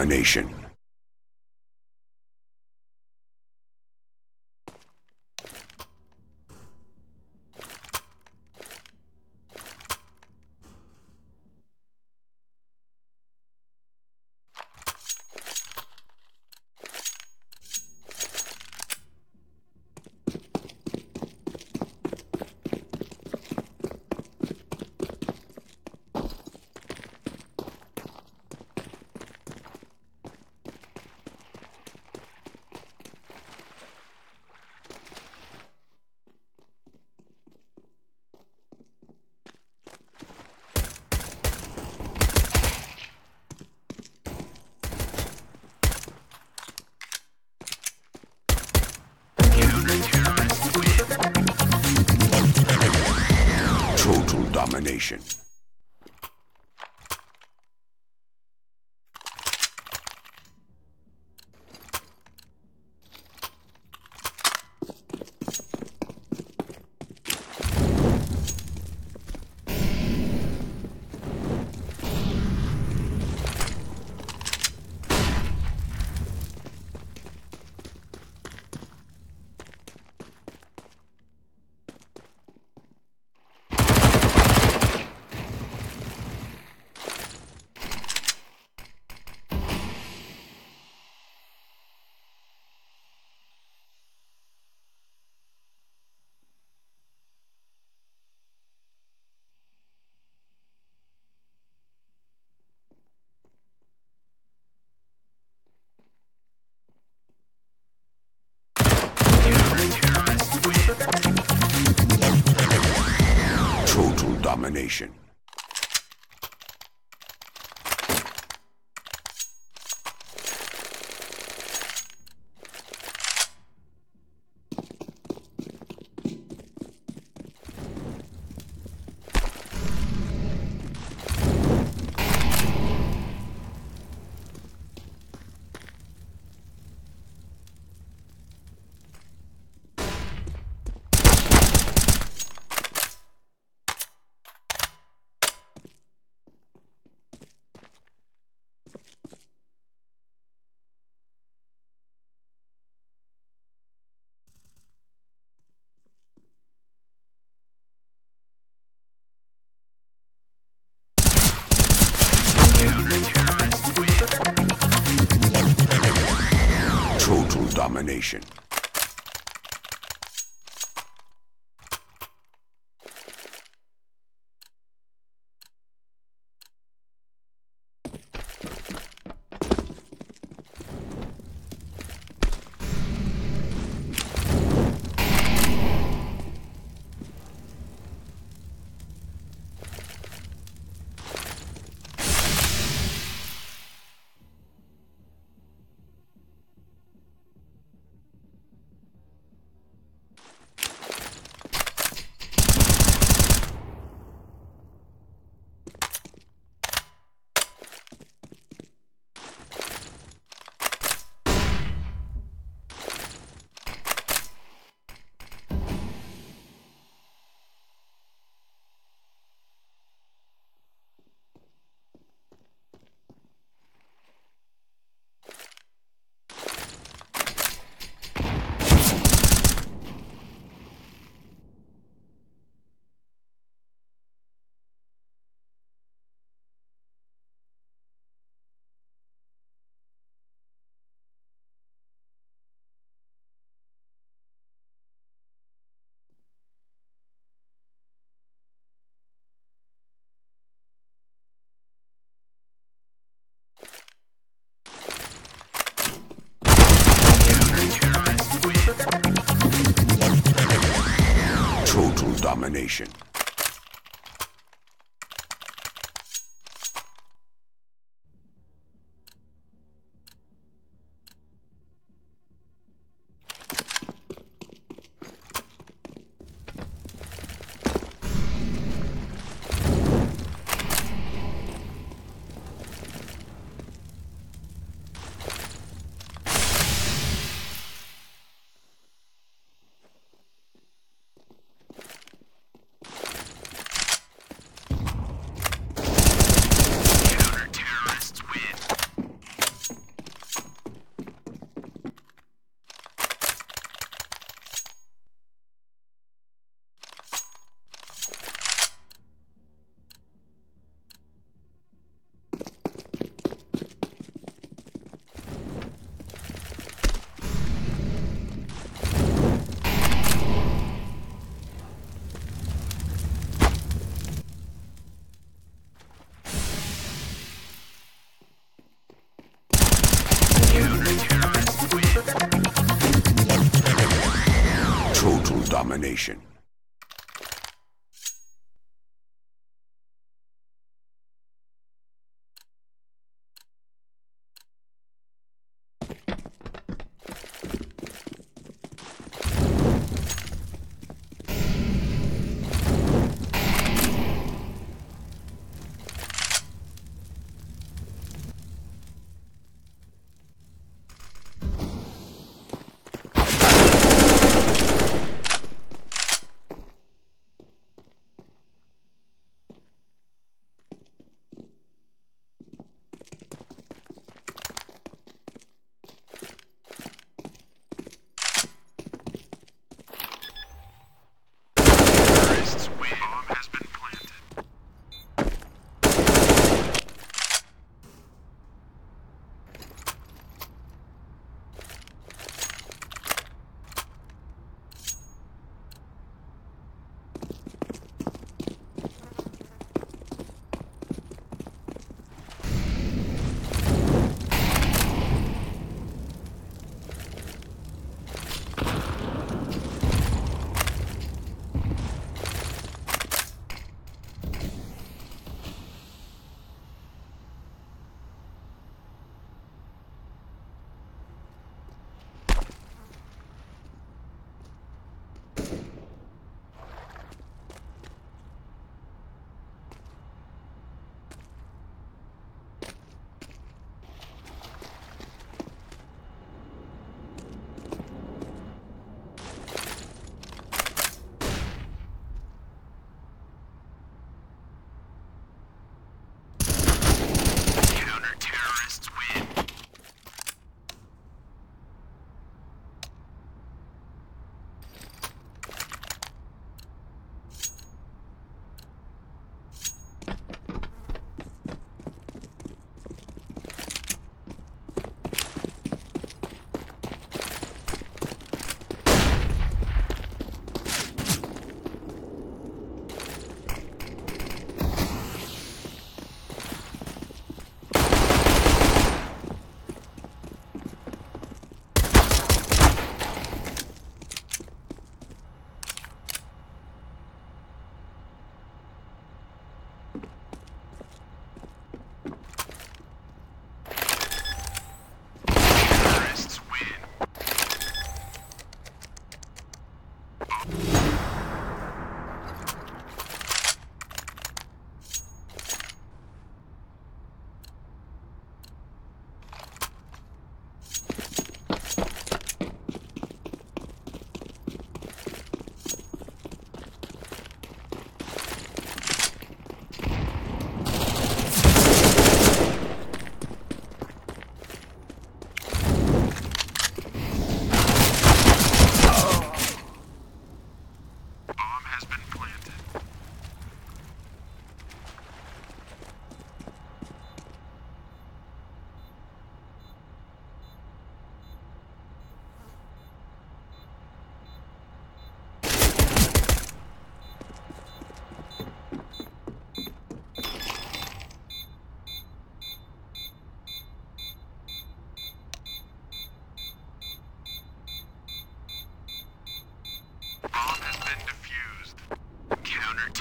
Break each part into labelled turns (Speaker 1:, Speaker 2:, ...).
Speaker 1: domination. Total Total domination. Domination. Total domination.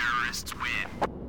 Speaker 2: Counter-terrorists win.